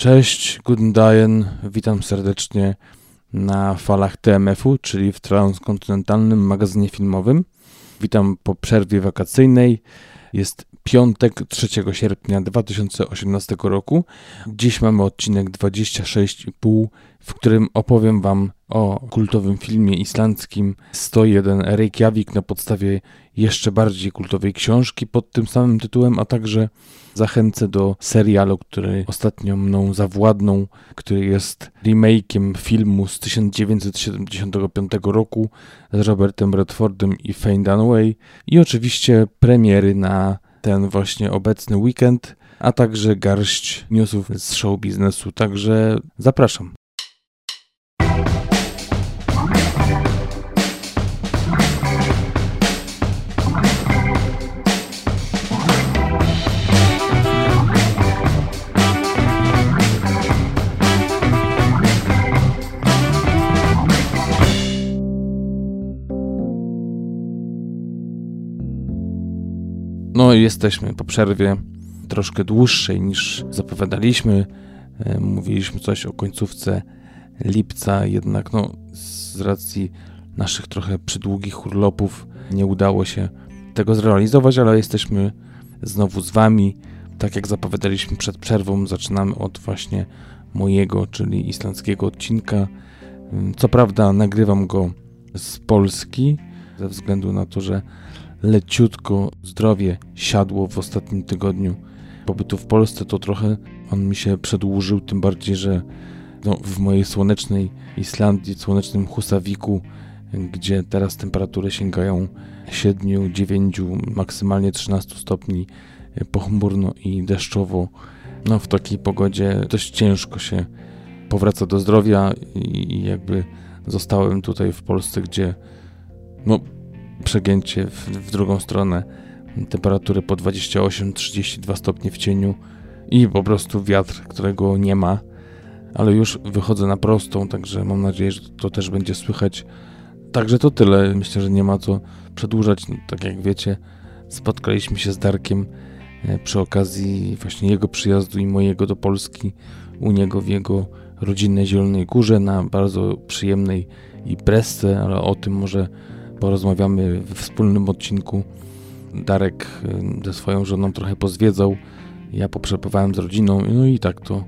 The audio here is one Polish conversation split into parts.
Cześć, guten Dayen, witam serdecznie na falach TMF-u, czyli w transkontynentalnym magazynie filmowym. Witam po przerwie wakacyjnej. Jest piątek 3 sierpnia 2018 roku. Dziś mamy odcinek 26,5, w którym opowiem Wam o kultowym filmie islandzkim 101 Reykjavik na podstawie jeszcze bardziej kultowej książki pod tym samym tytułem, a także zachęcę do serialu, który ostatnio mną zawładnął, który jest remake'iem filmu z 1975 roku z Robertem Redfordem i Faye Dunaway i oczywiście premiery na ten właśnie obecny weekend, a także garść newsów z show biznesu, także zapraszam. No i jesteśmy po przerwie troszkę dłuższej niż zapowiadaliśmy. E, mówiliśmy coś o końcówce lipca, jednak no, z racji naszych trochę przydługich urlopów nie udało się tego zrealizować, ale jesteśmy znowu z Wami. Tak jak zapowiadaliśmy przed przerwą, zaczynamy od właśnie mojego, czyli islandzkiego odcinka. Co prawda, nagrywam go z Polski, ze względu na to, że leciutko zdrowie siadło w ostatnim tygodniu pobytu w Polsce, to trochę on mi się przedłużył, tym bardziej, że no, w mojej słonecznej Islandii, słonecznym Husawiku, gdzie teraz temperatury sięgają 7, 9, maksymalnie 13 stopni, pochmurno i deszczowo. No, w takiej pogodzie dość ciężko się powraca do zdrowia i jakby zostałem tutaj w Polsce, gdzie no, przegięcie w, w drugą stronę. Temperatury po 28-32 stopnie w cieniu i po prostu wiatr, którego nie ma, ale już wychodzę na prostą, także mam nadzieję, że to też będzie słychać. Także to tyle. Myślę, że nie ma co przedłużać. No, tak jak wiecie, spotkaliśmy się z Darkiem e, przy okazji właśnie jego przyjazdu i mojego do Polski, u niego w jego rodzinnej Zielonej Górze na bardzo przyjemnej imprezce, ale o tym może porozmawiamy w wspólnym odcinku. Darek y, ze swoją żoną trochę pozwiedzał, ja poprzepływałem z rodziną, no i tak to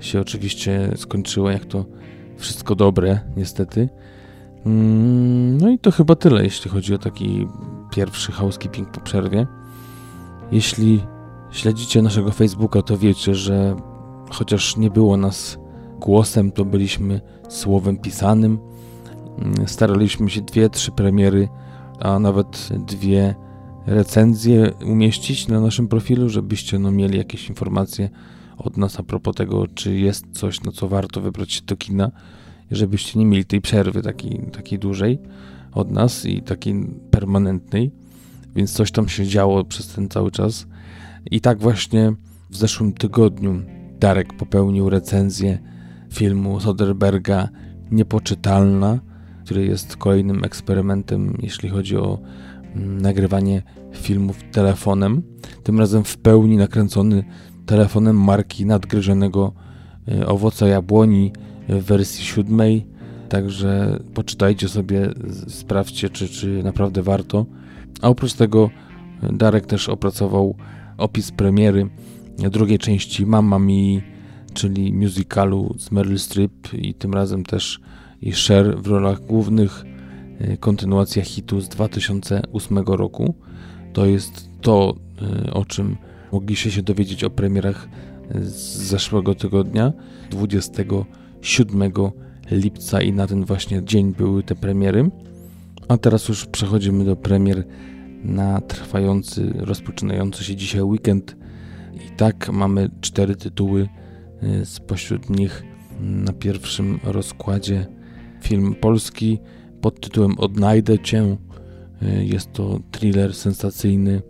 się oczywiście skończyło, jak to wszystko dobre, niestety. Mm, no i to chyba tyle, jeśli chodzi o taki pierwszy housekeeping po przerwie. Jeśli śledzicie naszego Facebooka, to wiecie, że chociaż nie było nas głosem, to byliśmy słowem pisanym. Staraliśmy się dwie, trzy premiery, a nawet dwie recenzje umieścić na naszym profilu, żebyście no, mieli jakieś informacje od nas a propos tego, czy jest coś, na co warto wybrać się do kina, żebyście nie mieli tej przerwy takiej, takiej dłużej od nas i takiej permanentnej, więc coś tam się działo przez ten cały czas. I tak właśnie w zeszłym tygodniu Darek popełnił recenzję filmu Soderberga Niepoczytalna, który jest kolejnym eksperymentem, jeśli chodzi o mm, nagrywanie filmów telefonem. Tym razem w pełni nakręcony telefonem marki nadgryzionego e, owoca jabłoni w wersji siódmej. Także poczytajcie sobie, sprawdźcie, czy, czy naprawdę warto. A oprócz tego e, Darek też opracował opis premiery drugiej części Mamma Mi, czyli musicalu z Meryl Streep i tym razem też i Cher w rolach głównych, e, kontynuacja hitu z 2008 roku. To jest to, e, o czym mogliście się dowiedzieć o premierach e, z zeszłego tygodnia, 27 lipca i na ten właśnie dzień były te premiery. A teraz już przechodzimy do premier na trwający, rozpoczynający się dzisiaj weekend. I tak mamy cztery tytuły, spośród nich na pierwszym rozkładzie film polski pod tytułem Odnajdę Cię. Y, jest to thriller sensacyjny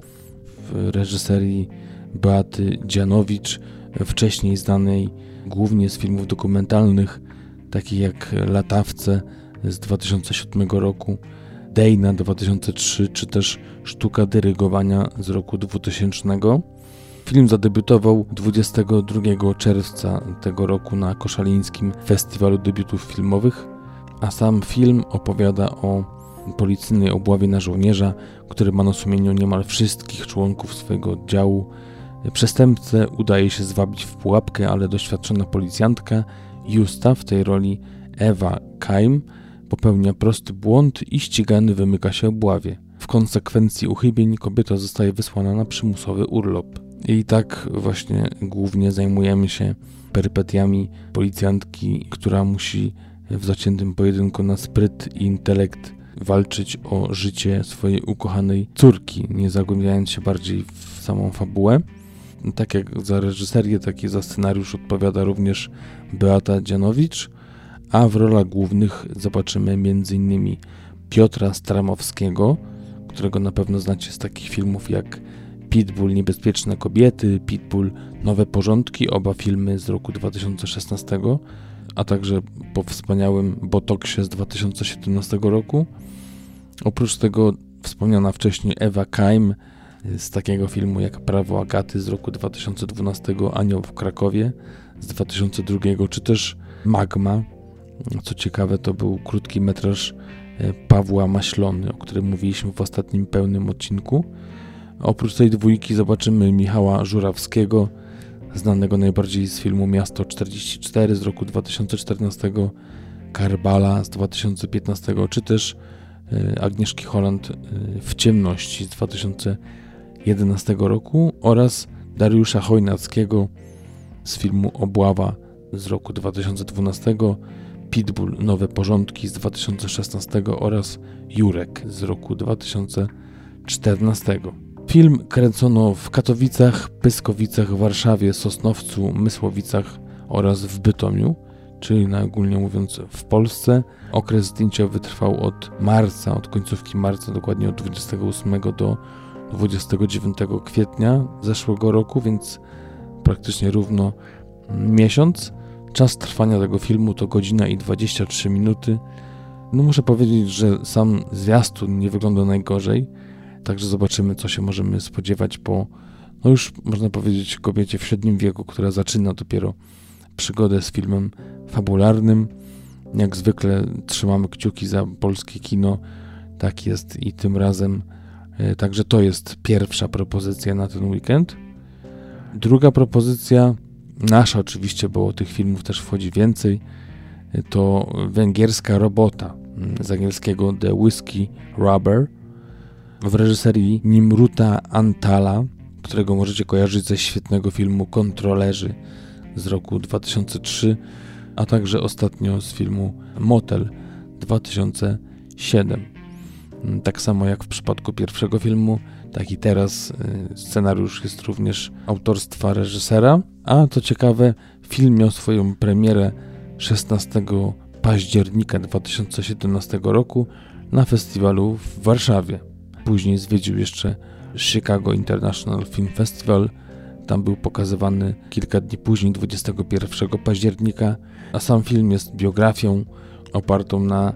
w reżyserii Beaty Dzianowicz, wcześniej znanej głównie z filmów dokumentalnych, takich jak Latawce z 2007 roku, Dejna 2003, czy też Sztuka dyrygowania z roku 2000. Film zadebiutował 22 czerwca tego roku na Koszalińskim Festiwalu Debiutów Filmowych, a sam film opowiada o policyjnej obławie na żołnierza, który ma na sumieniu niemal wszystkich członków swojego oddziału. Przestępcę udaje się zwabić w pułapkę, ale doświadczona policjantka Justa w tej roli Ewa Kaim popełnia prosty błąd i ścigany wymyka się obławie. W konsekwencji uchybień kobieta zostaje wysłana na przymusowy urlop. I tak właśnie głównie zajmujemy się perypetiami policjantki, która musi w zaciętym pojedynku na spryt i intelekt walczyć o życie swojej ukochanej córki, nie zagłębiając się bardziej w samą fabułę. Tak jak za reżyserię, tak i za scenariusz odpowiada również Beata Dzianowicz, a w rolach głównych zobaczymy m.in. Piotra Stramowskiego, którego na pewno znacie z takich filmów jak Pitbull Niebezpieczne Kobiety, Pitbull Nowe Porządki, oba filmy z roku 2016, a także po wspaniałym Botoksie z 2017 roku. Oprócz tego wspomniana wcześniej Ewa Kaim z takiego filmu jak Prawo Agaty z roku 2012, Anioł w Krakowie z 2002, czy też Magma. Co ciekawe, to był krótki metraż e, Pawła Maślony, o którym mówiliśmy w ostatnim pełnym odcinku. Oprócz tej dwójki zobaczymy Michała Żurawskiego, znanego najbardziej z filmu Miasto 44 z roku 2014, Karbala z 2015, czy też e, Agnieszki Holland e, w ciemności z 2011 roku oraz Dariusza Chojnackiego z filmu Obława z roku 2012, Pitbull Nowe Porządki z 2016 oraz Jurek z roku 2014. Film kręcono w Katowicach, Pyskowicach, Warszawie, Sosnowcu, Mysłowicach oraz w Bytomiu, czyli najogólnie mówiąc w Polsce. Okres zdjęciowy trwał od marca, od końcówki marca, dokładnie od 28 do 29 kwietnia zeszłego roku, więc praktycznie równo miesiąc. Czas trwania tego filmu to godzina i 23 minuty. No muszę powiedzieć, że sam zwiastun nie wygląda najgorzej. Także zobaczymy, co się możemy spodziewać po, no już można powiedzieć, kobiecie w średnim wieku, która zaczyna dopiero przygodę z filmem fabularnym. Jak zwykle trzymamy kciuki za polskie kino. Tak jest i tym razem. E, także to jest pierwsza propozycja na ten weekend. Druga propozycja, nasza oczywiście, bo tych filmów też wchodzi więcej, e, to węgierska robota mm, z angielskiego The Whiskey Rubber w reżyserii Nimruta Antala, którego możecie kojarzyć ze świetnego filmu Kontrolerzy z roku 2003, a także ostatnio z filmu Motel 2007. Tak samo jak w przypadku pierwszego filmu, tak i teraz y, scenariusz jest również autorstwa reżysera, a to ciekawe, film miał swoją premierę 16 października 2017 roku na festiwalu w Warszawie. Później zwiedził jeszcze Chicago International Film Festival. Tam był pokazywany kilka dni później, 21 października, a sam film jest biografią opartą na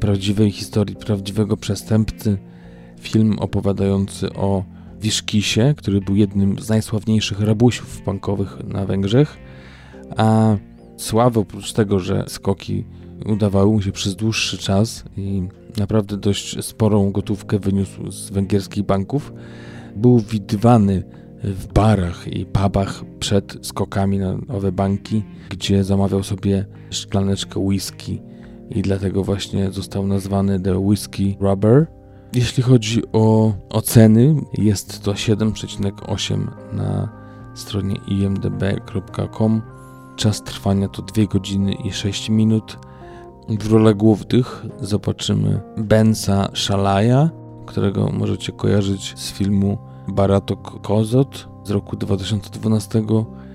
prawdziwej historii prawdziwego przestępcy. Film opowiadający o Wiszkisie, który był jednym z najsławniejszych rabusiów bankowych na Węgrzech, a sławę oprócz tego, że skoki udawały mu się przez dłuższy czas i naprawdę dość sporą gotówkę wyniósł z węgierskich banków. Był widywany w barach i pubach przed skokami na owe banki, gdzie zamawiał sobie szklaneczkę whisky i dlatego właśnie został nazwany The Whisky Rubber. Jeśli chodzi o oceny, jest to 7,8 na stronie imdb.com. Czas trwania to 2 godziny i 6 minut. W rolach głównych zobaczymy Bensa Szalaja, którego możecie kojarzyć z filmu Baratok Kozot z roku 2012,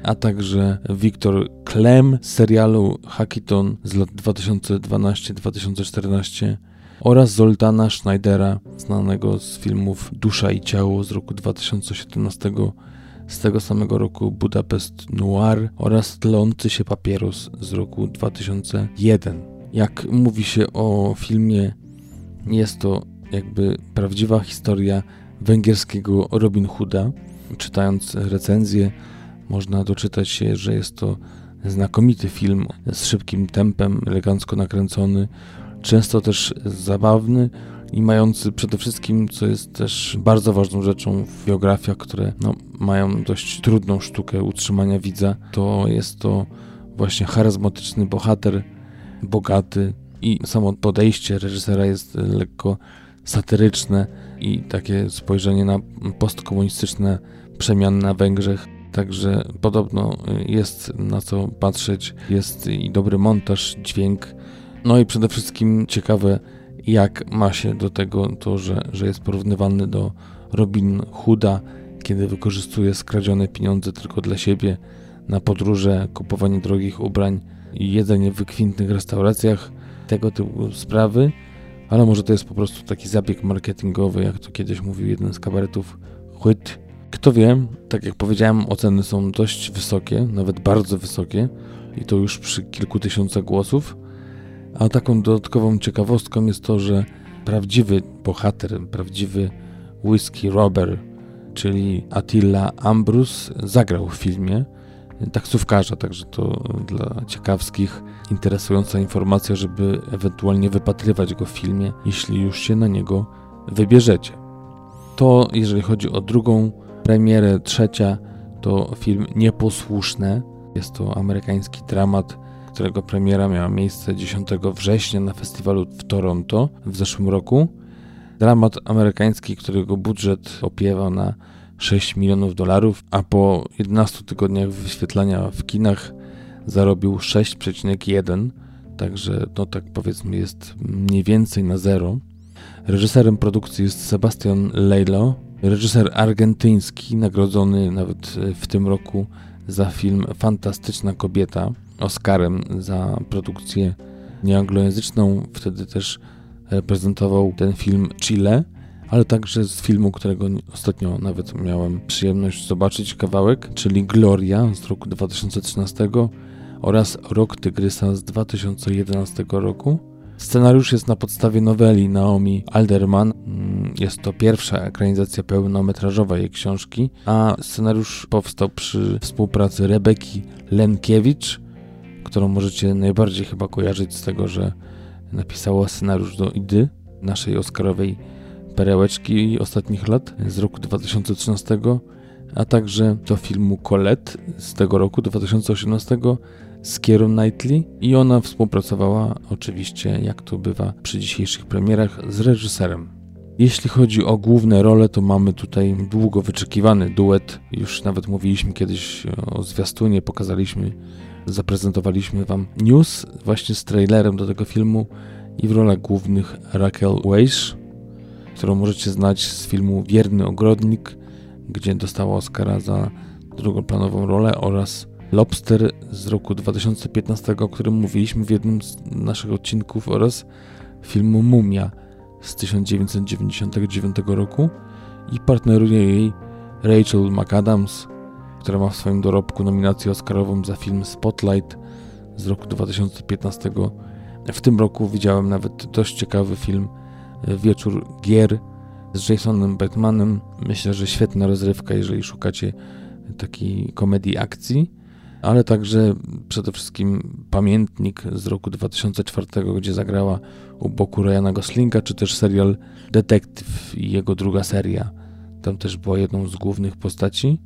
a także Wiktor Klem z serialu Hackiton z lat 2012-2014 oraz Zoltana Schneidera, znanego z filmów Dusza i Ciało z roku 2017, z tego samego roku Budapest Noir oraz Tlący się papieros z roku 2001. Jak mówi się o filmie, jest to jakby prawdziwa historia węgierskiego Robin Hooda. czytając recenzję, można doczytać się, że jest to znakomity film z szybkim tempem, elegancko nakręcony, często też zabawny i mający przede wszystkim, co jest też bardzo ważną rzeczą w biografiach, które no, mają dość trudną sztukę utrzymania widza, to jest to właśnie charyzmatyczny bohater, bogaty i samo podejście reżysera jest lekko satyryczne i takie spojrzenie na postkomunistyczne przemiany na Węgrzech. Także podobno jest na co patrzeć, jest i dobry montaż, dźwięk, no i przede wszystkim ciekawe, jak ma się do tego to, że, że jest porównywany do Robin Hooda, kiedy wykorzystuje skradzione pieniądze tylko dla siebie na podróże, kupowanie drogich ubrań jedzenie w wykwintnych restauracjach, tego typu sprawy, ale może to jest po prostu taki zabieg marketingowy, jak to kiedyś mówił jeden z kabaretów Chłyt. Kto wie, tak jak powiedziałem, oceny są dość wysokie, nawet bardzo wysokie i to już przy kilku tysiącach głosów. A taką dodatkową ciekawostką jest to, że prawdziwy bohater, prawdziwy whisky robber, czyli Attila Ambrus, zagrał w filmie taksówkarza, także to dla ciekawskich interesująca informacja, żeby ewentualnie wypatrywać go w filmie, jeśli już się na niego wybierzecie. To jeżeli chodzi o drugą premierę, trzecia to film Nieposłuszne. Jest to amerykański dramat którego premiera miała miejsce 10 września na festiwalu w Toronto w zeszłym roku. Dramat amerykański, którego budżet opiewa na 6 milionów dolarów, a po 11 tygodniach wyświetlania w kinach zarobił 6,1, także no tak powiedzmy jest mniej więcej na zero. Reżyserem produkcji jest Sebastian Leilo, reżyser argentyński, nagrodzony nawet w tym roku za film Fantastyczna Kobieta. Oscarem za produkcję nieanglojęzyczną. Wtedy też reprezentował ten film Chile, ale także z filmu, którego ostatnio nawet miałem przyjemność zobaczyć kawałek, czyli Gloria z roku 2013 oraz Rok Tygrysa z 2011 roku. Scenariusz jest na podstawie noweli Naomi Alderman. Mm, jest to pierwsza ekranizacja pełnometrażowa jej książki, a scenariusz powstał przy współpracy Rebeki Lenkiewicz którą możecie najbardziej chyba kojarzyć z tego, że napisała scenariusz do Idy, naszej Oscarowej perełeczki ostatnich lat z roku 2013, a także do filmu Colette z tego roku 2018 z Kierą Knightley i ona współpracowała oczywiście, jak to bywa przy dzisiejszych premierach, z reżyserem. Jeśli chodzi o główne role, to mamy tutaj długo wyczekiwany duet. Już nawet mówiliśmy kiedyś o zwiastunie, pokazaliśmy zaprezentowaliśmy Wam news właśnie z trailerem do tego filmu i w rolach głównych Raquel Weisz, którą możecie znać z filmu Wierny Ogrodnik, gdzie dostała Oscara za drugoplanową rolę oraz Lobster z roku 2015, o którym mówiliśmy w jednym z naszych odcinków oraz filmu Mumia z 1999 roku i partneruje jej Rachel McAdams, która ma w swoim dorobku nominację Oscarową za film Spotlight z roku 2015. W tym roku widziałem nawet dość ciekawy film Wieczór Gier z Jasonem Batmanem. Myślę, że świetna rozrywka, jeżeli szukacie takiej komedii akcji, ale także przede wszystkim pamiętnik z roku 2004, gdzie zagrała u boku Ryana Goslinga, czy też serial Detektyw i jego druga seria. Tam też była jedną z głównych postaci.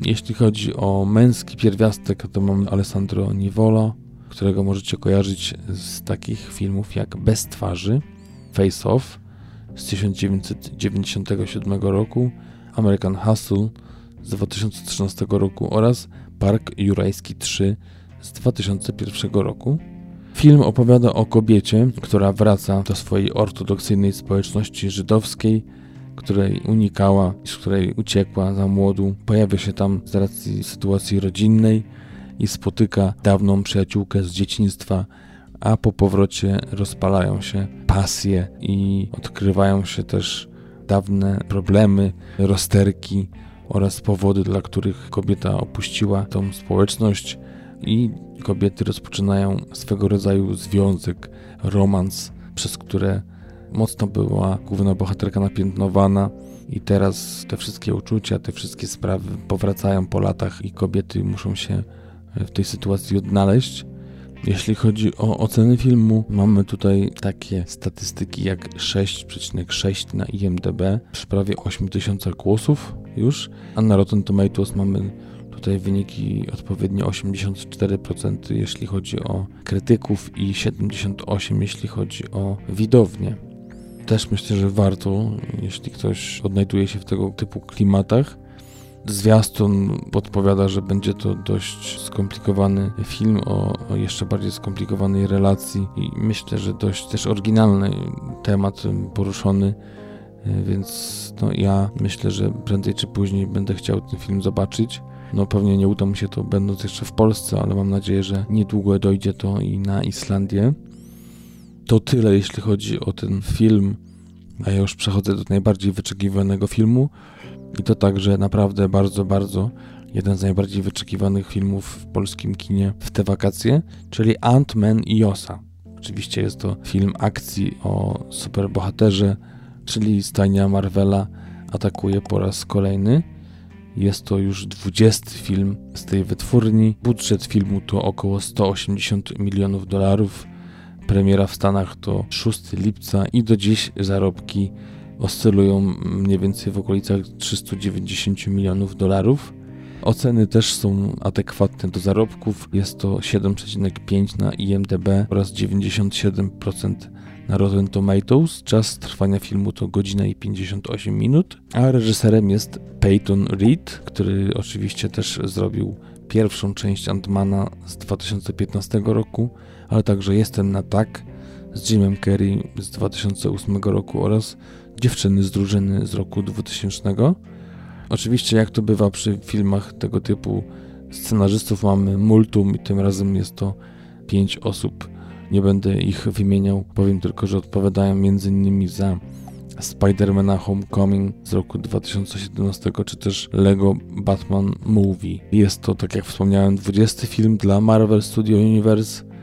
Jeśli chodzi o męski pierwiastek, to mamy Alessandro Nivola, którego możecie kojarzyć z takich filmów jak Bez twarzy, Face Off z 1997 roku, American Hustle z 2013 roku oraz Park Jurajski 3 z 2001 roku. Film opowiada o kobiecie, która wraca do swojej ortodoksyjnej społeczności żydowskiej której unikała, z której uciekła za młodu. Pojawia się tam z racji sytuacji rodzinnej i spotyka dawną przyjaciółkę z dzieciństwa, a po powrocie rozpalają się pasje i odkrywają się też dawne problemy, rozterki oraz powody, dla których kobieta opuściła tą społeczność i kobiety rozpoczynają swego rodzaju związek, romans, przez które mocno była główna bohaterka napiętnowana I teraz te wszystkie uczucia, te wszystkie sprawy powracają po latach i kobiety muszą się w tej sytuacji odnaleźć. Jeśli chodzi o oceny filmu, mamy tutaj takie statystyki jak 6,6 na IMDb przy prawie 8000 głosów już, a na Rotten Tomatoes mamy tutaj wyniki odpowiednio 84% jeśli chodzi o krytyków i 78% jeśli chodzi o widownię. Też myślę, że warto, jeśli ktoś odnajduje się w tego typu klimatach, Zwiastun podpowiada, że będzie to dość skomplikowany film o, o, jeszcze bardziej skomplikowanej relacji i myślę, że dość też oryginalny temat poruszony, więc no, ja myślę, że prędzej czy później będę chciał ten film zobaczyć. No pewnie nie uda mi się to będąc jeszcze w Polsce, ale mam nadzieję, że niedługo dojdzie to i na Islandię. To tyle, jeśli chodzi o ten film. A ja już przechodzę do najbardziej wyczekiwanego filmu, i to także naprawdę bardzo, bardzo jeden z najbardziej wyczekiwanych filmów w polskim kinie w te wakacje, czyli Ant-Man i Osa. Oczywiście jest to film akcji o superbohaterze, czyli stajnia Marvela atakuje po raz kolejny. Jest to już 20 film z tej wytwórni. Budżet filmu to około 180 milionów dolarów. Premiera w Stanach to 6 lipca i do dziś zarobki oscylują mniej więcej w okolicach 390 milionów dolarów. Oceny też są adekwatne do zarobków. Jest to 7,5 na IMDb oraz 97% na Rotten Tomatoes. Czas trwania filmu to godzina i 58 minut, a reżyserem jest Peyton Reed, który oczywiście też zrobił pierwszą część Antmana z 2015 roku, ale także Jestem na tak z Jimem Carrey z 2008 roku oraz Dziewczyny z drużyny z roku 2000. Oczywiście, jak to bywa przy filmach tego typu, scenarzystów mamy multum i tym razem jest to pięć osób. Nie będę ich wymieniał, powiem tylko, że odpowiadają m.in. za Spidermana Homecoming z roku 2017, czy też Lego Batman Movie. Jest to, tak jak wspomniałem, 20 film dla Marvel Studio Universe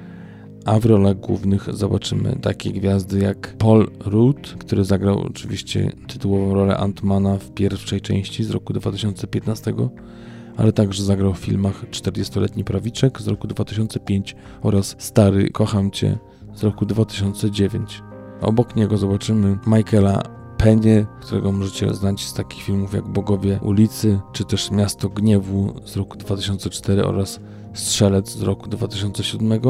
a w rolach głównych zobaczymy takie gwiazdy jak Paul Rudd, który zagrał oczywiście tytułową rolę Antmana w pierwszej części z roku 2015, ale także zagrał w filmach 40-letni prawiczek z roku 2005 oraz Stary Kocham Cię z roku 2009. Obok niego zobaczymy Michaela Penie, którego możecie znać z takich filmów jak Bogowie ulicy, czy też Miasto Gniewu z roku 2004 oraz Strzelec z roku 2007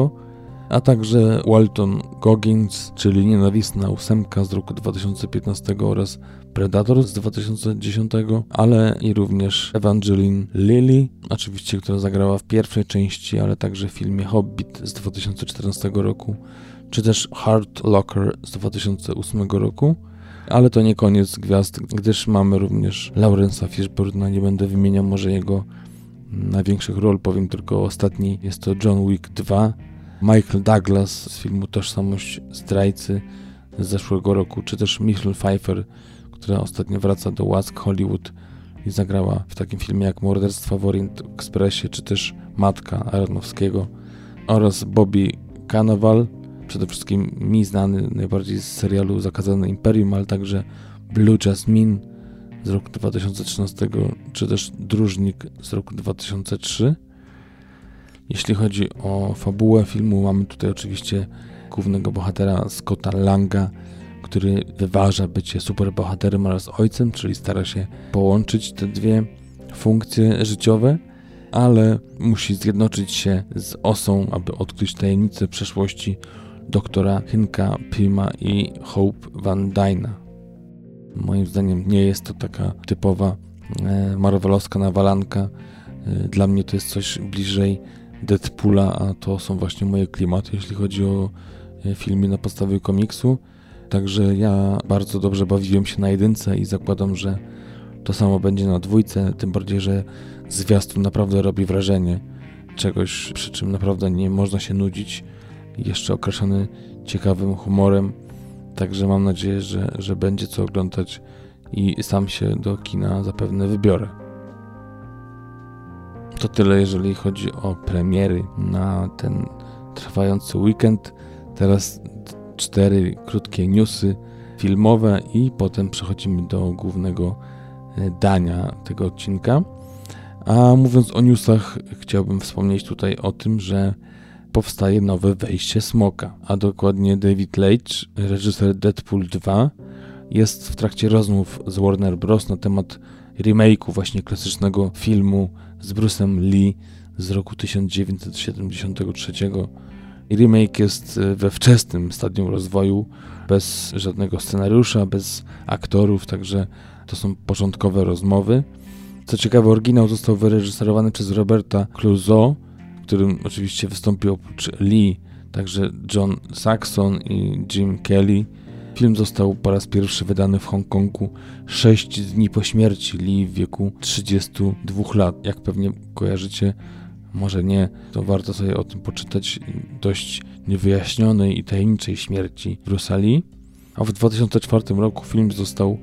a także Walton Goggins, czyli Nienawistna ósemka z roku 2015 oraz Predator z 2010, ale i również Evangeline Lilly, oczywiście, która zagrała w pierwszej części, ale także w filmie Hobbit z 2014 roku, czy też Hard Locker z 2008 roku. Ale to nie koniec gwiazd, gdyż mamy również Laurensa Fishburna, nie będę wymieniał może jego największych ról, powiem tylko ostatni, jest to John Wick 2, Michael Douglas z filmu Tożsamość Zdrajcy z zeszłego roku, czy też Michelle Pfeiffer, która ostatnio wraca do łask Hollywood i zagrała w takim filmie jak Morderstwa w Orient Expressie, czy też Matka Aronowskiego oraz Bobby Cannavale, przede wszystkim mi znany najbardziej z serialu Zakazane Imperium, ale także Blue Jasmine z roku 2013, czy też Dróżnik z roku 2003. Jeśli chodzi o fabułę filmu, mamy tutaj oczywiście głównego bohatera Scotta Langa, który wyważa bycie superbohaterem oraz ojcem, czyli stara się połączyć te dwie funkcje życiowe, ale musi zjednoczyć się z osą, aby odkryć tajemnicę przeszłości doktora Hinka Pima i Hope Van Dyna. Moim zdaniem nie jest to taka typowa e, marvelowska nawalanka. E, dla mnie to jest coś bliżej Deadpoola, a to są właśnie moje klimaty, jeśli chodzi o e, filmy na podstawie komiksu. Także ja bardzo dobrze bawiłem się na jedynce i zakładam, że to samo będzie na dwójce, tym bardziej, że zwiastun naprawdę robi wrażenie czegoś, przy czym naprawdę nie można się nudzić, jeszcze określony ciekawym humorem. Także mam nadzieję, że, że będzie co oglądać i sam się do kina zapewne wybiorę. To tyle, jeżeli chodzi o premiery na ten trwający weekend. Teraz cztery krótkie newsy filmowe i potem przechodzimy do głównego dania tego odcinka. A mówiąc o newsach, chciałbym wspomnieć tutaj o tym, że powstaje nowe wejście Smoka, a dokładnie David Leitch, reżyser Deadpool 2, jest w trakcie rozmów z Warner Bros. na temat remake'u właśnie klasycznego filmu z Bruce'em Lee z roku 1973. Remake jest we wczesnym stadium rozwoju, bez żadnego scenariusza, bez aktorów, także to są początkowe rozmowy. Co ciekawe, oryginał został wyreżyserowany przez Roberta Clouseau, w którym oczywiście wystąpił oprócz Lee także John Saxon i Jim Kelly. Film został po raz pierwszy wydany w Hongkongu 6 dni po śmierci Lee w wieku 32 lat. Jak pewnie kojarzycie, może nie, to warto sobie o tym poczytać dość niewyjaśnionej i tajemniczej śmierci Bruce'a Lee. A w 2004 roku film został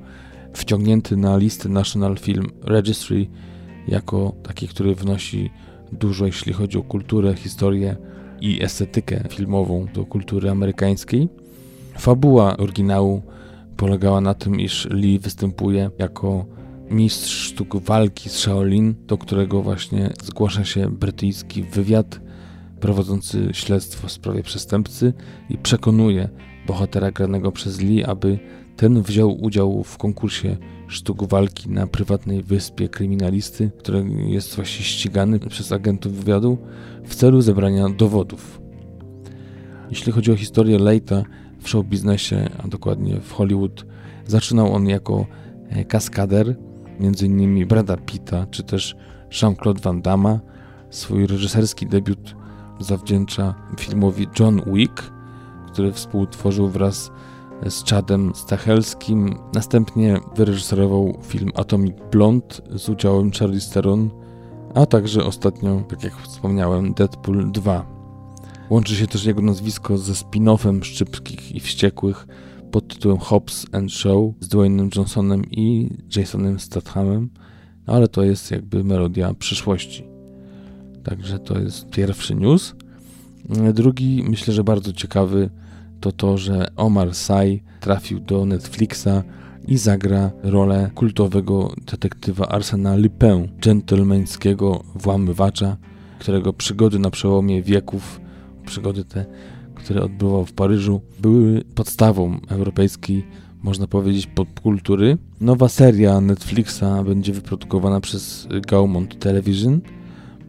wciągnięty na listę National Film Registry jako taki, który wnosi dużo, jeśli chodzi o kulturę, historię i estetykę filmową do kultury amerykańskiej. Fabuła oryginału polegała na tym, iż Lee występuje jako mistrz sztuk walki z Shaolin, do którego właśnie zgłasza się brytyjski wywiad prowadzący śledztwo w sprawie przestępcy i przekonuje bohatera granego przez Lee, aby ten wziął udział w konkursie sztuk walki na prywatnej wyspie kryminalisty, który jest właśnie ścigany przez agentów wywiadu w celu zebrania dowodów. Jeśli chodzi o historię Leita w show biznesie, a dokładnie w Hollywood, zaczynał on jako e, kaskader, m.in. Brada Pitta czy też Jean-Claude Van Damme. Swój reżyserski debiut zawdzięcza filmowi John Wick, który współtworzył wraz z Chadem Stachelskim. Następnie wyreżyserował film Atomic Blonde z udziałem Charlie Theron, a także ostatnio, tak jak wspomniałem, Deadpool 2. Łączy się też jego nazwisko ze spin-offem Szczypskich i Wściekłych pod tytułem Hobbs and Show z Dwayne'em Johnsonem i Jasonem Stathamem, ale to jest jakby melodia przyszłości. Także to jest pierwszy news. Drugi, myślę, że bardzo ciekawy, to to, że Omar Sy trafił do Netflixa i zagra rolę kultowego detektywa Arsena Lupin, dżentelmeńskiego włamywacza, którego przygody na przełomie wieków, przygody te, które odbywał w Paryżu, były podstawą europejskiej, można powiedzieć, popkultury. Nowa seria Netflixa będzie wyprodukowana przez Gaumont Television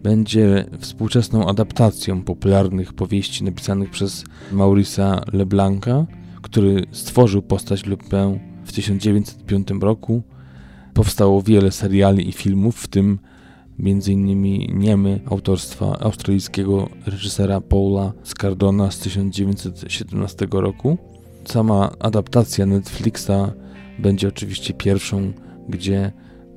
będzie współczesną adaptacją popularnych powieści napisanych przez Maurice'a Leblanca, który stworzył postać Lupin w 1905 roku. Powstało wiele seriali i filmów, w tym m.in. Niemy autorstwa australijskiego reżysera Paula Scardona z 1917 roku. Sama adaptacja Netflixa będzie oczywiście pierwszą, gdzie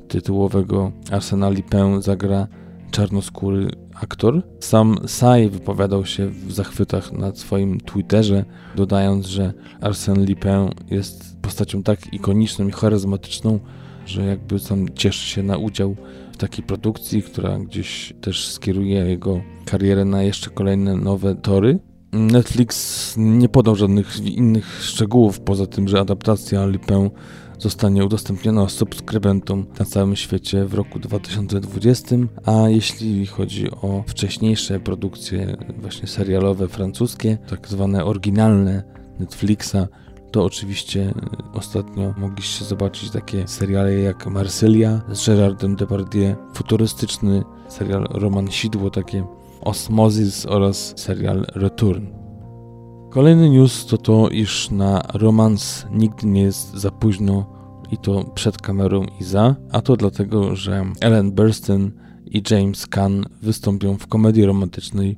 tytułowego Arsena Lupin zagra czarnoskóry aktor. Sam Sai wypowiadał się w zachwytach na swoim Twitterze, dodając, że Arsène Lupin jest postacią tak ikoniczną i charyzmatyczną, że jakby sam cieszy się na udział w takiej produkcji, która gdzieś też skieruje jego karierę na jeszcze kolejne nowe tory. Netflix nie podał żadnych innych szczegółów, poza tym, że adaptacja Lupin zostanie udostępniona subskrybentom na całym świecie w roku 2020, a jeśli chodzi o wcześniejsze produkcje właśnie serialowe francuskie, tak zwane oryginalne Netflixa, to oczywiście ostatnio mogliście zobaczyć takie seriale jak Marsylia z Gerardem Depardieu, futurystyczny serial Roman Sidło, takie Osmosis oraz serial Return. Kolejny news to to, iż na romans nigdy nie jest za późno i to przed kamerą i za, a to dlatego, że Ellen Burstyn i James Caan wystąpią w komedii romantycznej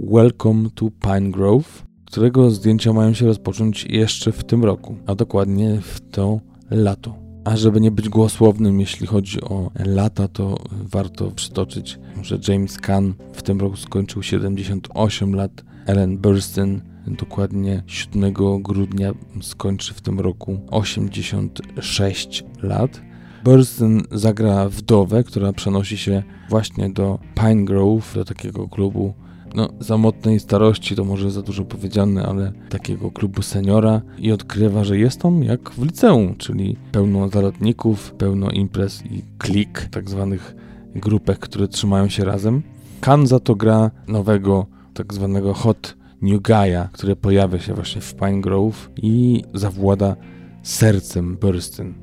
Welcome to Pine Grove, którego zdjęcia mają się rozpocząć jeszcze w tym roku, a dokładnie w to lato. A żeby nie być głosłownym, jeśli chodzi o lata, to warto przytoczyć, że James Caan w tym roku skończył 78 lat, Ellen Burstyn dokładnie 7 grudnia skończy w tym roku 86 lat. Burstyn zagra wdowę, która przenosi się właśnie do Pine Grove, do takiego klubu no, zamotnej starości, to może za dużo powiedziane, ale takiego klubu seniora i odkrywa, że jest on jak w liceum, czyli pełno zarodników, pełno imprez i klik, tak zwanych grupek, które trzymają się razem. Kan za to gra nowego, tak zwanego hot new guy'a, który pojawia się właśnie w Pine Grove i zawłada sercem Burstyn.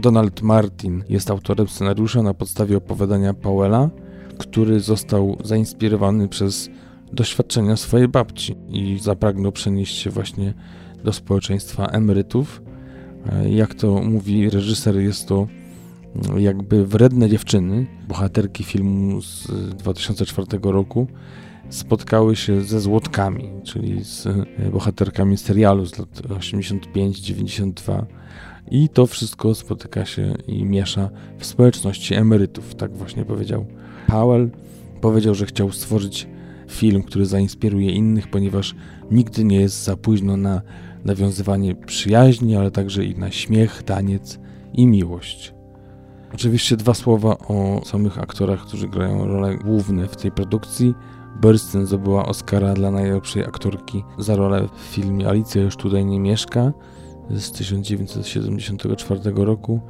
Donald Martin jest autorem scenariusza na podstawie opowiadania Powella, który został zainspirowany przez doświadczenia swojej babci i zapragnął przenieść się właśnie do społeczeństwa emerytów. Jak to mówi reżyser, jest to jakby wredne dziewczyny, bohaterki filmu z 2004 roku, spotkały się ze złotkami, czyli z bohaterkami serialu z lat 85-92 i to wszystko spotyka się i miesza w społeczności emerytów, tak właśnie powiedział Powell. Powiedział, że chciał stworzyć film, który zainspiruje innych, ponieważ nigdy nie jest za późno na nawiązywanie przyjaźni, ale także i na śmiech, taniec i miłość. Oczywiście dwa słowa o samych aktorach, którzy grają role główne w tej produkcji. Burstyn zdobyła Oscara dla najlepszej aktorki za rolę w filmie Alicja już tutaj nie mieszka z 1974 roku,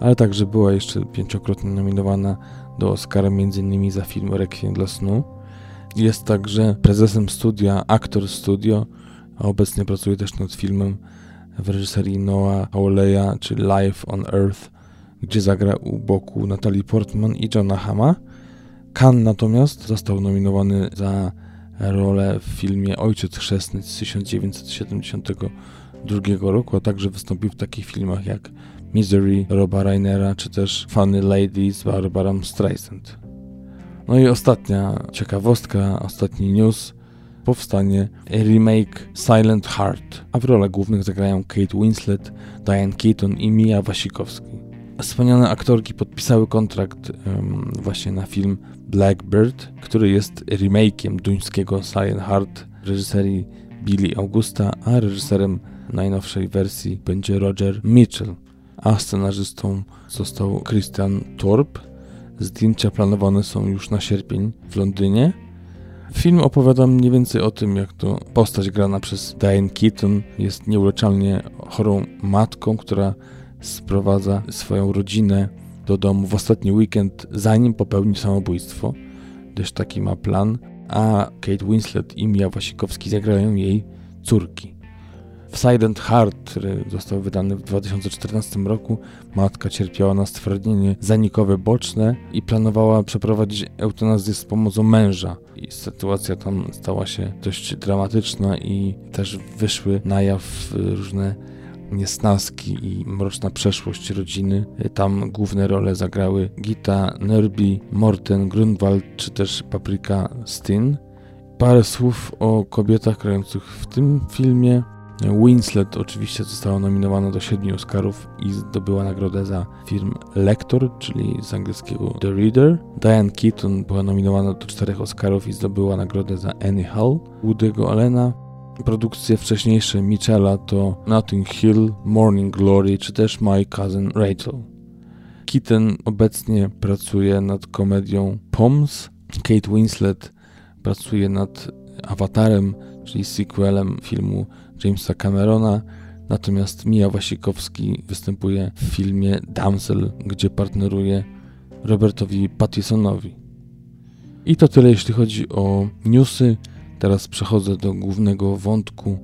ale także była jeszcze pięciokrotnie nominowana do Oscara m.in. za film Requiem dla snu. Jest także prezesem studia Actor Studio, a obecnie pracuje też nad filmem w reżyserii Noah Hawleya, czyli Life on Earth, gdzie zagra u boku Natalie Portman i Johna Hama. Khan natomiast został nominowany za rolę w filmie Ojciec Chrzestny z 1972 roku, a także wystąpił w takich filmach jak Misery Roba Reinera, czy też Funny Lady z Barbara Streisand. No i ostatnia ciekawostka, ostatni news. Powstanie remake Silent Heart, a w rolach głównych zagrają Kate Winslet, Diane Keaton i Mia Wasikowski. Wspomniane aktorki podpisały kontrakt um, właśnie na film Blackbird, który jest remake'iem duńskiego Silent Heart reżyserii Billy Augusta, a reżyserem najnowszej wersji będzie Roger Mitchell, a scenarzystą został Christian Torp. Zdjęcia planowane są już na sierpień w Londynie. Film opowiada mniej więcej o tym, jak to postać grana przez Diane Keaton jest nieuleczalnie chorą matką, która sprowadza swoją rodzinę do domu w ostatni weekend, zanim popełni samobójstwo, gdyż taki ma plan, a Kate Winslet i Mia Wasikowski zagrają jej córki. W Silent Heart, który został wydany w 2014 roku, matka cierpiała na stwardnienie zanikowe boczne i planowała przeprowadzić eutanazję z pomocą męża. I sytuacja tam stała się dość dramatyczna i też wyszły na jaw różne niesnaski i mroczna przeszłość rodziny. Tam główne role zagrały Gita Nerby, Morten Grunwald czy też Paprika Stin. Parę słów o kobietach grających w tym filmie. Winslet oczywiście została nominowana do siedmiu Oscarów i zdobyła nagrodę za film Lektor, czyli z angielskiego The Reader. Diane Keaton była nominowana do czterech Oscarów i zdobyła nagrodę za Annie Hall. Woody'ego Allena Produkcje wcześniejsze Michela to Notting Hill, Morning Glory czy też My Cousin Rachel. Keaton obecnie pracuje nad komedią Poms. Kate Winslet pracuje nad Awatarem, czyli sequelem filmu Jamesa Camerona. Natomiast Mia Wasikowski występuje w filmie Damsel, gdzie partneruje Robertowi Pattisonowi. I to tyle, jeśli chodzi o newsy. Teraz przechodzę do głównego wątku,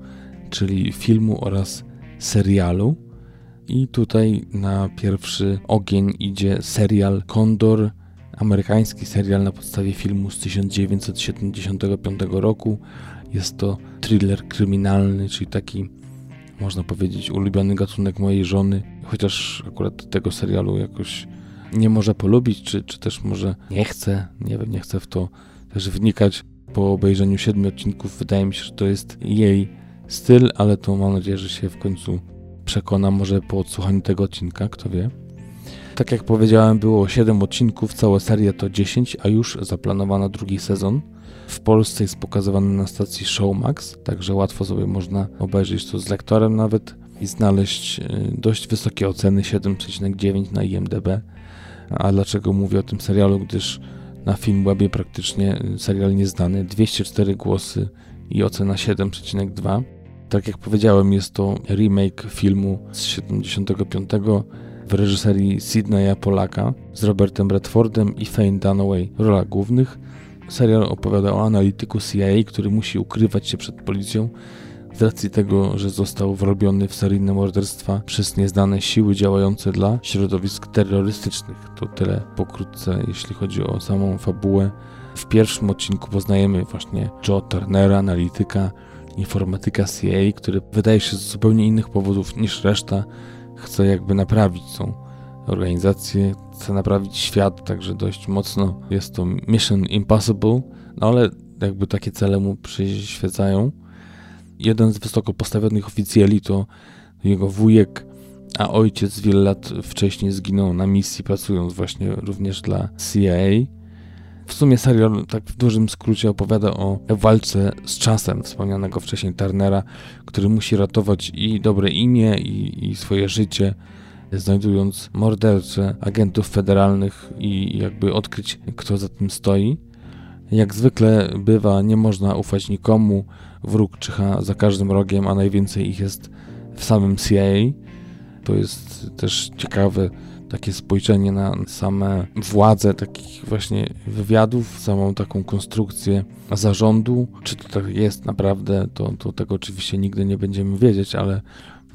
czyli filmu oraz serialu. I tutaj na pierwszy ogień idzie serial Kondor, amerykański serial na podstawie filmu z 1975 roku. Jest to thriller kryminalny, czyli taki, można powiedzieć, ulubiony gatunek mojej żony, chociaż akurat tego serialu jakoś nie może polubić, czy, czy też może nie chce, nie wiem, nie chcę w to też wnikać po obejrzeniu siedmiu odcinków wydaje mi się, że to jest jej styl, ale to mam nadzieję, że się w końcu przekona, może po odsłuchaniu tego odcinka, kto wie. Tak jak powiedziałem, było 7 odcinków, cała seria to 10, a już zaplanowano drugi sezon. W Polsce jest pokazywany na stacji Showmax, także łatwo sobie można obejrzeć to z lektorem nawet i znaleźć y, dość wysokie oceny 7,9 na IMDb. A dlaczego mówię o tym serialu? Gdyż na Filmwebie praktycznie serial nieznany, 204 głosy i ocena 7,2. Tak jak powiedziałem, jest to remake filmu z 75 w reżyserii Sydneya Polaka z Robertem Redfordem i Fane Dunaway w rolach głównych. Serial opowiada o analityku CIA, który musi ukrywać się przed policją z racji tego, że został wrobiony w seryjne morderstwa przez nieznane siły działające dla środowisk terrorystycznych. To tyle pokrótce, jeśli chodzi o samą fabułę. W pierwszym odcinku poznajemy właśnie Joe Turnera, analityka, informatyka CIA, który wydaje się z zupełnie innych powodów niż reszta chce jakby naprawić tą organizację, chce naprawić świat, także dość mocno jest to Mission Impossible, no ale jakby takie cele mu przyświecają. Jeden z wysoko postawionych oficjeli to jego wujek, a ojciec wiele lat wcześniej zginął na misji, pracując właśnie również dla CIA. W sumie serial tak w dużym skrócie opowiada o walce z czasem wspomnianego wcześniej Turnera, który musi ratować i dobre imię, i, i swoje życie, znajdując mordercę agentów federalnych i jakby odkryć, kto za tym stoi. Jak zwykle bywa, nie można ufać nikomu, wróg czyha za każdym rogiem, a najwięcej ich jest w samym CIA. To jest też ciekawe takie spojrzenie na same władze takich właśnie wywiadów, samą taką konstrukcję zarządu. Czy to tak jest naprawdę, to, to tego oczywiście nigdy nie będziemy wiedzieć, ale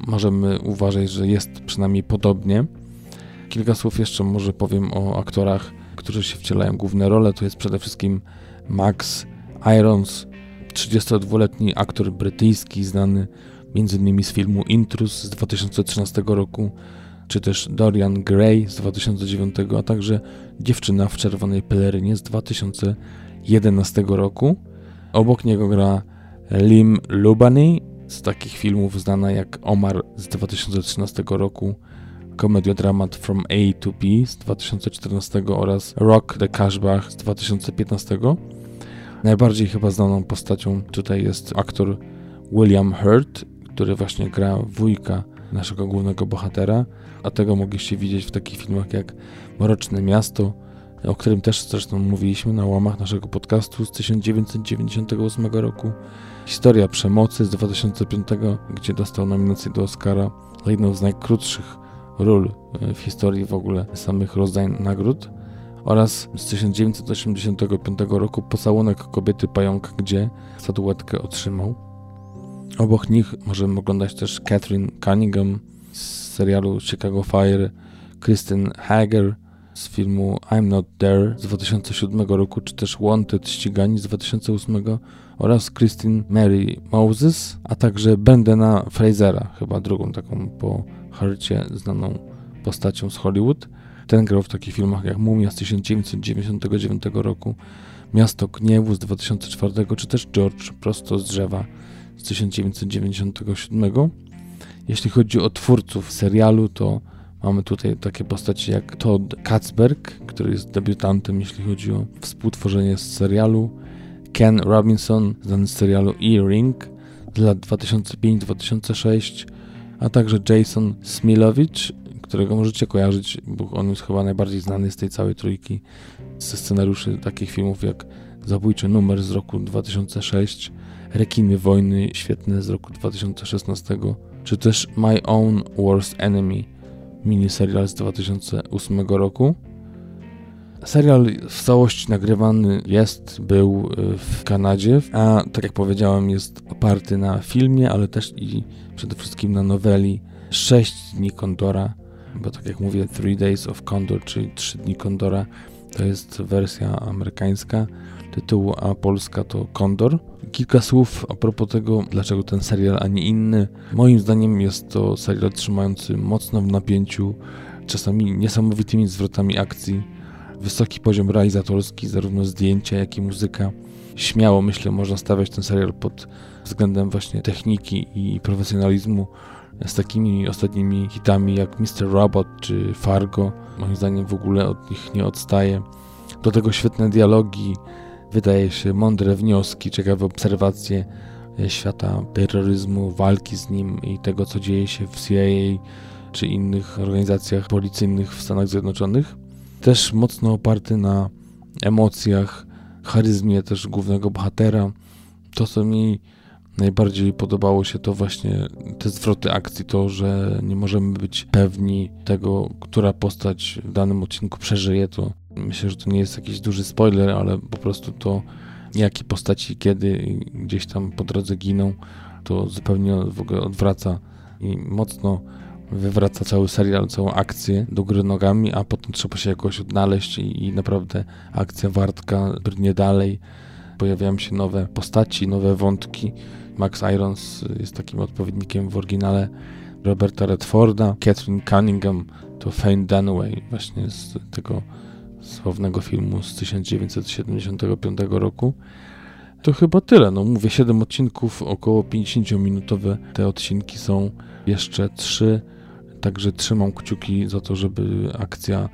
możemy uważać, że jest przynajmniej podobnie. Kilka słów jeszcze może powiem o aktorach, którzy się wcielają główne role. To jest przede wszystkim Max Irons, 32-letni aktor brytyjski, znany m.in. z filmu Intrus z 2013 roku czy też Dorian Gray z 2009, a także Dziewczyna w czerwonej pelerynie z 2011 roku. Obok niego gra Lim Lubani z takich filmów znana jak Omar z 2013 roku, komediodramat From A to B z 2014 oraz Rock the Cashbach z 2015. Najbardziej chyba znaną postacią tutaj jest aktor William Hurt, który właśnie gra wujka naszego głównego bohatera a tego mogliście widzieć w takich filmach jak Mroczne Miasto, o którym też zresztą mówiliśmy na łamach naszego podcastu z 1998 roku. Historia przemocy z 2005, gdzie dostał nominację do Oscara za jedną z najkrótszych ról e, w historii w ogóle samych rozdań nagród oraz z 1985 roku Pocałunek kobiety pająka, gdzie statuetkę otrzymał. Obok nich możemy oglądać też Catherine Cunningham, serialu Chicago Fire Kristen Hager z filmu I'm Not There z 2007 roku, czy też Wanted Ścigani z 2008 oraz Christine Mary Moses, a także Brendana Frasera, chyba drugą taką po Harcie znaną postacią z Hollywood. Ten grał w takich filmach jak Mumia z 1999 roku, Miasto Gniewu z 2004, czy też George prosto z drzewa z 1997. Jeśli chodzi o twórców serialu, to mamy tutaj takie postacie jak Todd Katzberg, który jest debiutantem, jeśli chodzi o współtworzenie z serialu, Ken Robinson, znany z serialu E-Ring z lat 2005-2006, a także Jason Smilowicz, którego możecie kojarzyć, bo on jest chyba najbardziej znany z tej całej trójki ze scenariuszy takich filmów jak Zabójczy numer z roku 2006, Rekiny wojny świetne z roku 2016, czy też My Own Worst Enemy, miniserial z 2008 roku. Serial w całości nagrywany jest, był y, w Kanadzie, a tak jak powiedziałem, jest oparty na filmie, ale też i przede wszystkim na noweli 6 dni Kondora, bo tak jak mówię, 3 Days of Condor, czyli 3 dni Kondora, to jest wersja amerykańska tytułu, a polska to Kondor. Kilka słów a propos tego, dlaczego ten serial, a nie inny. Moim zdaniem jest to serial trzymający mocno w napięciu, czasami niesamowitymi zwrotami akcji, wysoki poziom realizatorski, zarówno zdjęcia, jak i muzyka. Śmiało myślę, można stawiać ten serial pod względem właśnie techniki i profesjonalizmu z takimi ostatnimi hitami jak Mr. Robot czy Fargo. Moim zdaniem w ogóle od nich nie odstaje. Do tego świetne dialogi, wydaje się mądre wnioski, ciekawe obserwacje e, świata terroryzmu, walki z nim i tego, co dzieje się w CIA czy innych organizacjach policyjnych w Stanach Zjednoczonych. Też mocno oparty na emocjach, charyzmie też głównego bohatera. To, co mi najbardziej podobało się, to właśnie te zwroty akcji, to, że nie możemy być pewni tego, która postać w danym odcinku przeżyje. To myślę, że to nie jest jakiś duży spoiler, ale po prostu to, jakie postaci kiedy gdzieś tam po drodze giną, to zupełnie w ogóle odwraca i mocno wywraca cały serial, całą akcję do góry nogami, a potem trzeba się jakoś odnaleźć i, i naprawdę akcja wartka brnie dalej. Pojawiają się nowe postaci, nowe wątki. Max Irons jest takim odpowiednikiem w oryginale Roberta Redforda. Catherine Cunningham to Fane Dunaway właśnie z tego sławnego filmu z 1975 roku. To chyba tyle. No mówię, 7 odcinków, około 50-minutowe te odcinki są. Jeszcze 3 Także trzymam kciuki za to, żeby akcja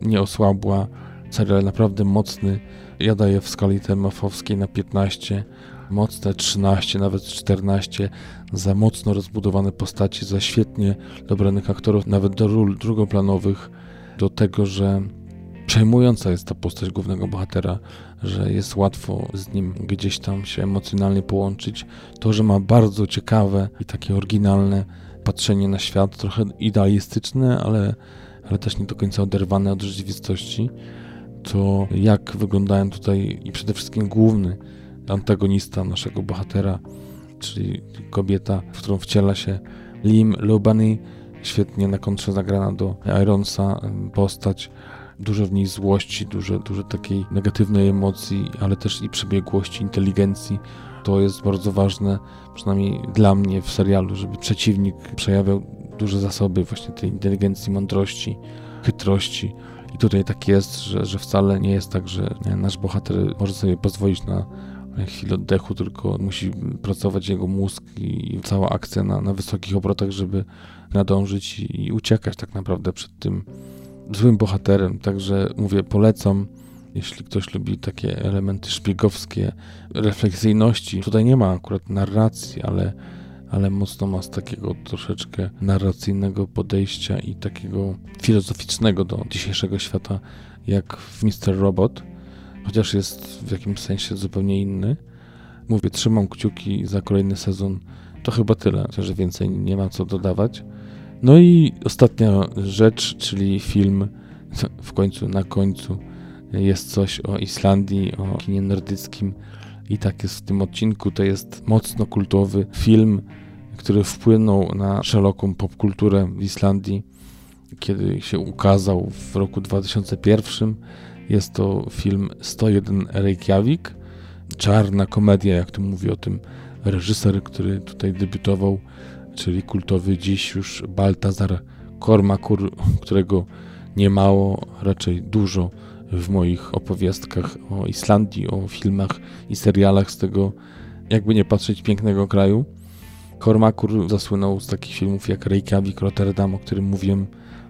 nie osłabła. Serial naprawdę mocny. Ja daję w skali temafowskiej na 15, mocne 13, nawet 14 za mocno rozbudowane postaci, za świetnie dobranych aktorów, nawet do ról drugoplanowych, do tego, że przejmująca jest ta postać głównego bohatera, że jest łatwo z nim gdzieś tam się emocjonalnie połączyć. To, że ma bardzo ciekawe i takie oryginalne patrzenie na świat, trochę idealistyczne, ale, ale też nie do końca oderwane od rzeczywistości, to jak wyglądają tutaj i przede wszystkim główny antagonista naszego bohatera, czyli kobieta, w którą wciela się Lim Lubany, świetnie na kontrze zagrana do Ironsa postać, dużo w niej złości, dużo, dużo takiej negatywnej emocji, ale też i przebiegłości, inteligencji, to jest bardzo ważne, przynajmniej dla mnie w serialu, żeby przeciwnik przejawiał duże zasoby właśnie tej inteligencji, mądrości, chytrości. I tutaj tak jest, że, że wcale nie jest tak, że nasz bohater może sobie pozwolić na chwilę oddechu, tylko musi pracować jego mózg i cała akcja na, na wysokich obrotach, żeby nadążyć i, i uciekać tak naprawdę przed tym złym bohaterem. Także mówię, polecam jeśli ktoś lubi takie elementy szpiegowskie, refleksyjności. Tutaj nie ma akurat narracji, ale, ale mocno ma z takiego troszeczkę narracyjnego podejścia i takiego filozoficznego do dzisiejszego świata, jak w Mr. Robot, chociaż jest w jakimś sensie zupełnie inny. Mówię, trzymam kciuki za kolejny sezon. To chyba tyle, że więcej nie ma co dodawać. No i ostatnia rzecz, czyli film w końcu, na końcu jest coś o Islandii, o kinie nordyckim i tak jest w tym odcinku. To jest mocno kultowy film, który wpłynął na szeroką popkulturę w Islandii, kiedy się ukazał w roku 2001. Jest to film 101 Reykjavik, czarna komedia, jak to mówi o tym reżyser, który tutaj debiutował, czyli kultowy dziś już Baltazar Kormakur, którego nie mało, raczej dużo w moich opowiastkach o Islandii, o filmach i serialach z tego, jakby nie patrzeć, pięknego kraju. Kormakur zasłynął z takich filmów jak Reykjavik, Rotterdam, o którym mówiłem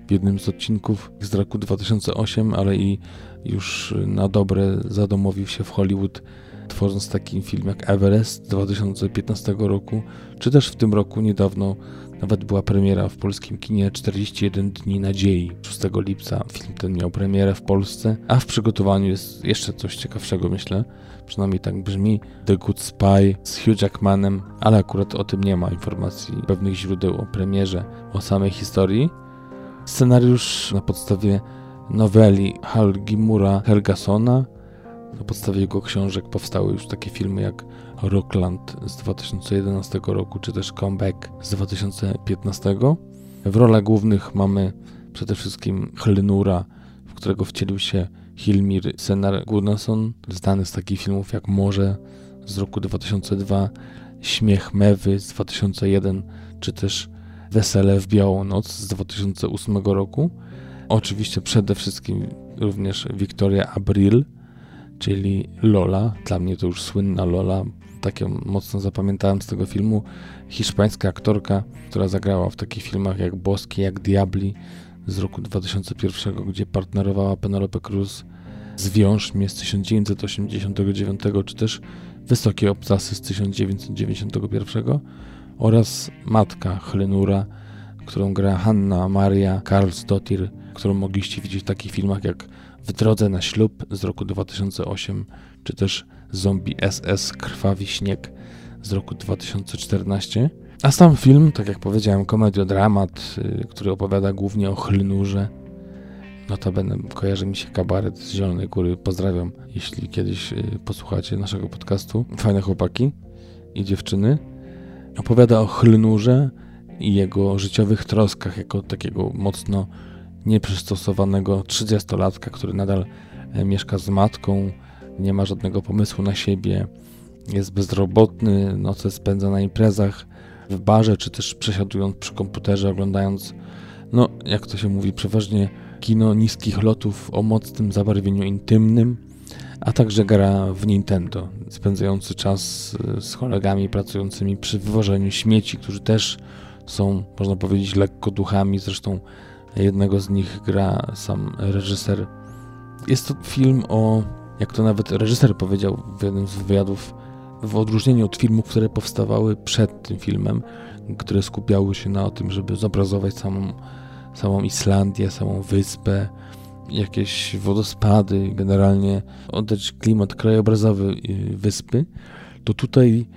w jednym z odcinków z roku 2008, ale i już na dobre zadomowił się w Hollywood, tworząc taki film jak Everest 2015 roku, czy też w tym roku niedawno nawet była premiera w polskim kinie 41 dni nadziei. 6 lipca film ten miał premierę w Polsce, a w przygotowaniu jest jeszcze coś ciekawszego, myślę. Przynajmniej tak brzmi The Good Spy z Hugh Jackmanem, ale akurat o tym nie ma informacji pewnych źródeł o premierze, o samej historii. Scenariusz na podstawie noweli Halgimura Helgasona. Na podstawie jego książek powstały już takie filmy jak Rockland z 2011 roku, czy też Comeback z 2015. W rolach głównych mamy przede wszystkim Hlnura, w którego wcielił się Hilmir Senar Gunnarsson, znany z takich filmów jak Morze z roku 2002, Śmiech Mewy z 2001, czy też Wesele w Białą Noc z 2008 roku. Oczywiście przede wszystkim również Victoria Abril, czyli Lola. Dla mnie to już słynna Lola, takie mocno zapamiętałem z tego filmu. Hiszpańska aktorka, która zagrała w takich filmach jak Boskie, jak Diabli z roku 2001, gdzie partnerowała Penelope Cruz. Zwiąż mnie z 1989, czy też Wysokie Obcasy z 1991 oraz matka Hlenura, którą gra Hanna Maria Karlsdottir, którą mogliście widzieć w takich filmach jak W drodze na ślub z roku 2008, czy też Zombie SS Krwawi Śnieg z roku 2014. A sam film, tak jak powiedziałem, komediodramat, yy, który opowiada głównie o chlnurze. Notabene kojarzy mi się kabaret z Zielonej Góry. Pozdrawiam, jeśli kiedyś yy, posłuchacie naszego podcastu. Fajne chłopaki i dziewczyny. Opowiada o chlnurze i jego życiowych troskach, jako takiego mocno nieprzystosowanego 30-latka, który nadal e, mieszka z matką, nie ma żadnego pomysłu na siebie, jest bezrobotny, noce spędza na imprezach, w barze, czy też przesiadując przy komputerze, oglądając, no jak to się mówi, przeważnie kino niskich lotów o mocnym zabarwieniu intymnym, a także gra w Nintendo, spędzający czas e, z kolegami pracującymi przy wywożeniu śmieci, którzy też są, można powiedzieć, lekko duchami. Zresztą jednego z nich gra sam reżyser. Jest to film o, jak to nawet reżyser powiedział w jednym z wywiadów, w odróżnieniu od filmów, które powstawały przed tym filmem, które skupiały się na tym, żeby zobrazować samą, samą Islandię, samą wyspę, jakieś wodospady, generalnie oddać klimat krajobrazowy y, wyspy, to tutaj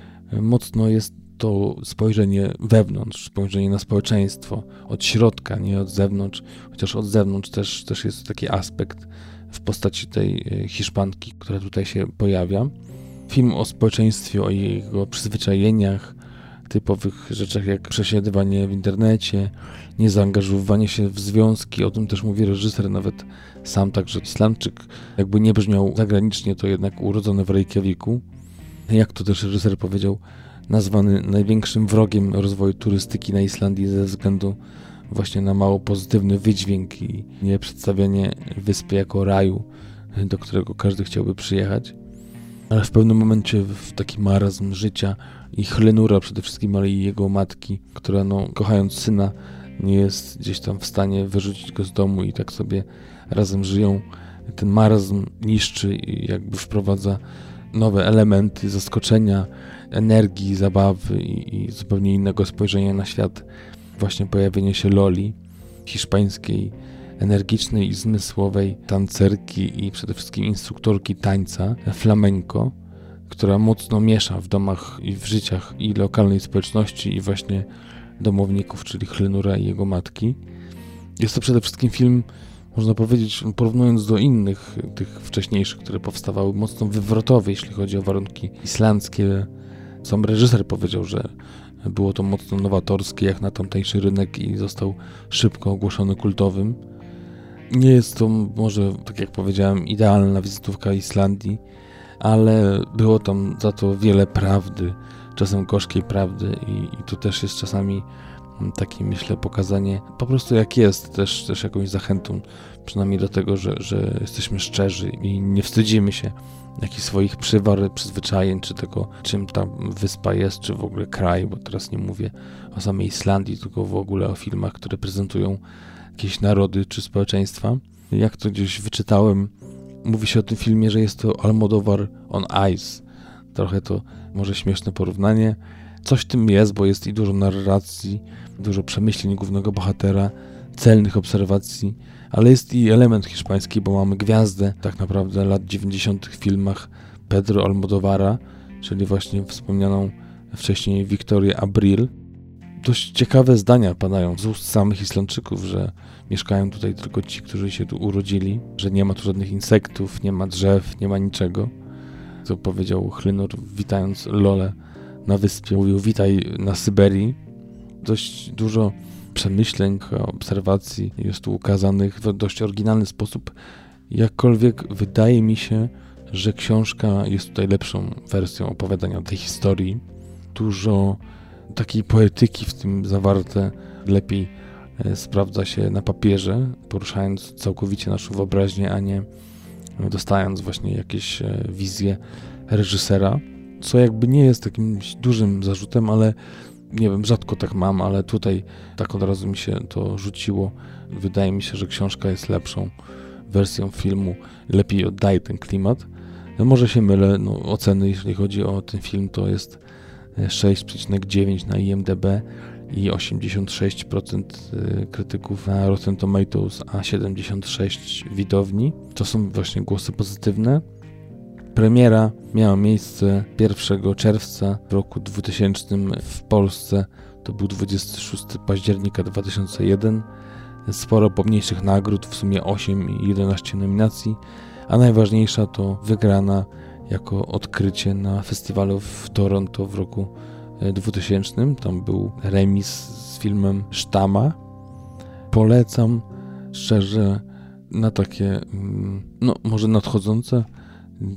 mocno jest to spojrzenie wewnątrz, spojrzenie na społeczeństwo od środka, nie od zewnątrz, chociaż od zewnątrz też, też jest taki aspekt w postaci tej e, Hiszpanki, która tutaj się pojawia. Film o społeczeństwie, o jego przyzwyczajeniach, typowych rzeczach jak przesiadywanie w internecie, niezaangażowywanie się w związki, o tym też mówi reżyser, nawet sam także Islamczyk, jakby nie brzmiał zagranicznie, to jednak urodzony w Reykjaviku. Jak to też reżyser powiedział, nazwany największym wrogiem rozwoju turystyki na Islandii ze względu właśnie na mało pozytywny wydźwięk i nie przedstawianie wyspy jako raju, do którego każdy chciałby przyjechać. Ale w pewnym momencie w taki marazm życia i chlenura przede wszystkim, ale i jego matki, która no, kochając syna nie jest gdzieś tam w stanie wyrzucić go z domu i tak sobie razem żyją. Ten marazm niszczy i jakby wprowadza nowe elementy zaskoczenia, energii, zabawy i, i zupełnie innego spojrzenia na świat. Właśnie pojawienie się Loli, hiszpańskiej, energicznej i zmysłowej tancerki i przede wszystkim instruktorki tańca flamenco, która mocno miesza w domach i w życiach i lokalnej społeczności i właśnie domowników, czyli Chlenura i jego matki. Jest to przede wszystkim film, można powiedzieć, porównując do innych, tych wcześniejszych, które powstawały, mocno wywrotowy, jeśli chodzi o warunki islandzkie, sam reżyser powiedział, że było to mocno nowatorskie jak na tamtejszy rynek i został szybko ogłoszony kultowym. Nie jest to może, tak jak powiedziałem, idealna wizytówka Islandii, ale było tam za to wiele prawdy, czasem gorzkiej prawdy i, i tu też jest czasami takie, myślę, pokazanie po prostu jak jest, też, też jakąś zachętą, przynajmniej do tego, że, że jesteśmy szczerzy i nie wstydzimy się jakichś swoich przywar, przyzwyczajeń, czy tego, czym ta wyspa jest, czy w ogóle kraj, bo teraz nie mówię o samej Islandii, tylko w ogóle o filmach, które prezentują jakieś narody czy społeczeństwa. Jak to gdzieś wyczytałem, mówi się o tym filmie, że jest to Almodovar on Ice. Trochę to może śmieszne porównanie. Coś w tym jest, bo jest i dużo narracji, dużo przemyśleń głównego bohatera, celnych obserwacji, ale jest i element hiszpański, bo mamy gwiazdę tak naprawdę lat 90. w filmach Pedro Almodovara, czyli właśnie wspomnianą wcześniej Victoria Abril. Dość ciekawe zdania padają z ust samych Islandczyków, że mieszkają tutaj tylko ci, którzy się tu urodzili, że nie ma tu żadnych insektów, nie ma drzew, nie ma niczego. Co powiedział Chlynor, witając Lole na wyspie. Mówił, witaj na Syberii. Dość dużo przemyśleń, obserwacji jest tu ukazanych w dość oryginalny sposób. Jakkolwiek wydaje mi się, że książka jest tutaj lepszą wersją opowiadania tej historii. Dużo takiej poetyki w tym zawarte, lepiej e, sprawdza się na papierze, poruszając całkowicie naszą wyobraźnię, a nie dostając właśnie jakieś e, wizje reżysera, co jakby nie jest jakimś dużym zarzutem, ale nie wiem, rzadko tak mam, ale tutaj tak od razu mi się to rzuciło. Wydaje mi się, że książka jest lepszą wersją filmu, lepiej oddaje ten klimat. No może się mylę, no, oceny jeśli chodzi o ten film to jest 6,9 na IMDb i 86% y, krytyków na Rotten Tomatoes, a 76% widowni. To są właśnie głosy pozytywne. Premiera miała miejsce 1 czerwca roku 2000 w Polsce. To był 26 października 2001. Sporo pomniejszych nagród, w sumie 8 i 11 nominacji, a najważniejsza to wygrana jako odkrycie na festiwalu w Toronto w roku 2000. E, Tam był remis z filmem Sztama. Polecam szczerze na takie, mm, no może nadchodzące,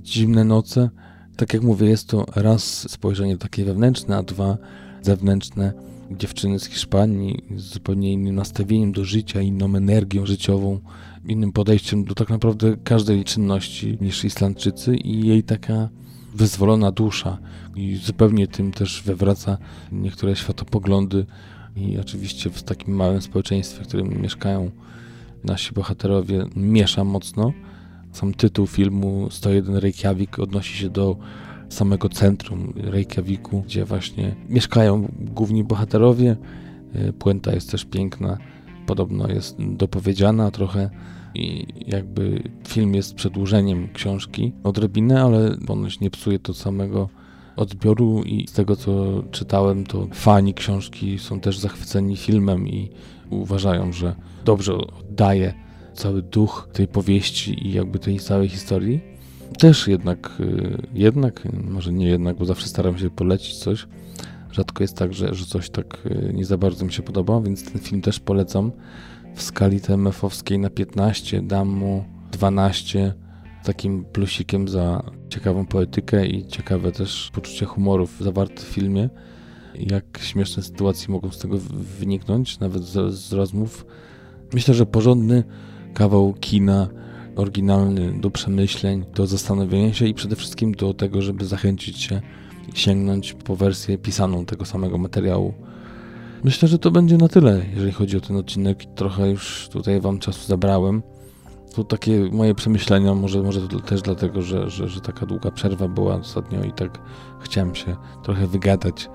zimne noce. Tak jak mówię, jest to raz spojrzenie takie wewnętrzne, a dwa zewnętrzne. Dziewczyny z Hiszpanii z zupełnie innym nastawieniem do życia, inną energią życiową, innym podejściem do tak naprawdę każdej czynności niż Islandczycy i jej taka wyzwolona dusza i zupełnie tym też wywraca niektóre światopoglądy i oczywiście w takim małym społeczeństwie, w którym mieszkają nasi bohaterowie, miesza mocno. Sam tytuł filmu 101 Reykjavik odnosi się do samego centrum Reykjaviku, gdzie właśnie mieszkają główni bohaterowie. Puenta jest też piękna, podobno jest dopowiedziana trochę i jakby film jest przedłużeniem książki odrobinę, ale ponoć nie psuje to samego odbioru i z tego co czytałem, to fani książki są też zachwyceni filmem i uważają, że dobrze oddaje cały duch tej powieści i jakby tej całej historii. Też jednak, y, jednak, może nie jednak, bo zawsze staram się polecić coś. Rzadko jest tak, że, że coś tak y, nie za bardzo mi się podoba, więc ten film też polecam w skali TMF-owskiej na 15 dam mu 12 takim plusikiem za ciekawą poetykę i ciekawe też poczucie humorów zawarte w filmie. Jak śmieszne sytuacje mogą z tego wyniknąć, nawet z, z rozmów. Myślę, że porządny kawał kina, oryginalny do przemyśleń, do zastanowienia się i przede wszystkim do tego, żeby zachęcić się sięgnąć po wersję pisaną tego samego materiału Myślę, że to będzie na tyle, jeżeli chodzi o ten odcinek. Trochę już tutaj Wam czasu zabrałem. To takie moje przemyślenia, może, może też dlatego, że, że, że taka długa przerwa była ostatnio i tak chciałem się trochę wygadać.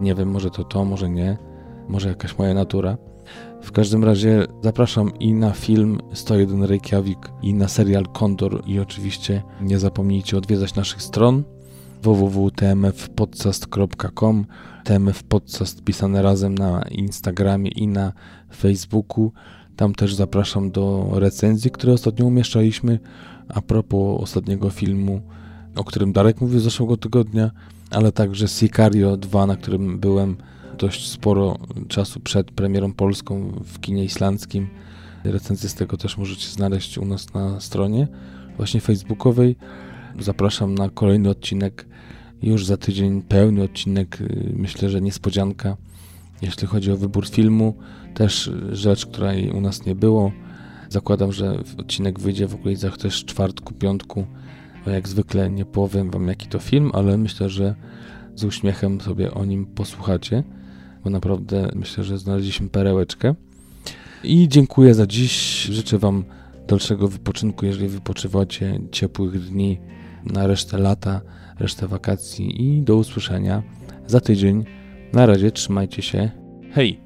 Nie wiem, może to to, może nie, może jakaś moja natura. W każdym razie zapraszam i na film 101 Reykjavik, i na serial Kondor, i oczywiście nie zapomnijcie odwiedzać naszych stron www.tmfpodcast.com TMF Podcast pisane razem na Instagramie i na Facebooku. Tam też zapraszam do recenzji, które ostatnio umieszczaliśmy a propos ostatniego filmu, o którym Darek mówił zeszłego tygodnia, ale także Sicario 2, na którym byłem dość sporo czasu przed premierą polską w kinie islandzkim. Recenzję z tego też możecie znaleźć u nas na stronie właśnie facebookowej. Zapraszam na kolejny odcinek już za tydzień pełny odcinek, y, myślę, że niespodzianka, jeśli chodzi o wybór filmu. Też rzecz, której u nas nie było. Zakładam, że odcinek wyjdzie w okolicach też czwartku, piątku. Jak zwykle nie powiem wam jaki to film, ale myślę, że z uśmiechem sobie o nim posłuchacie, bo naprawdę myślę, że znaleźliśmy perełeczkę. I dziękuję za dziś. Życzę wam dalszego wypoczynku, jeżeli wypoczywacie ciepłych dni na resztę lata resztę wakacji i do usłyszenia za tydzień. Na razie trzymajcie się. Hej!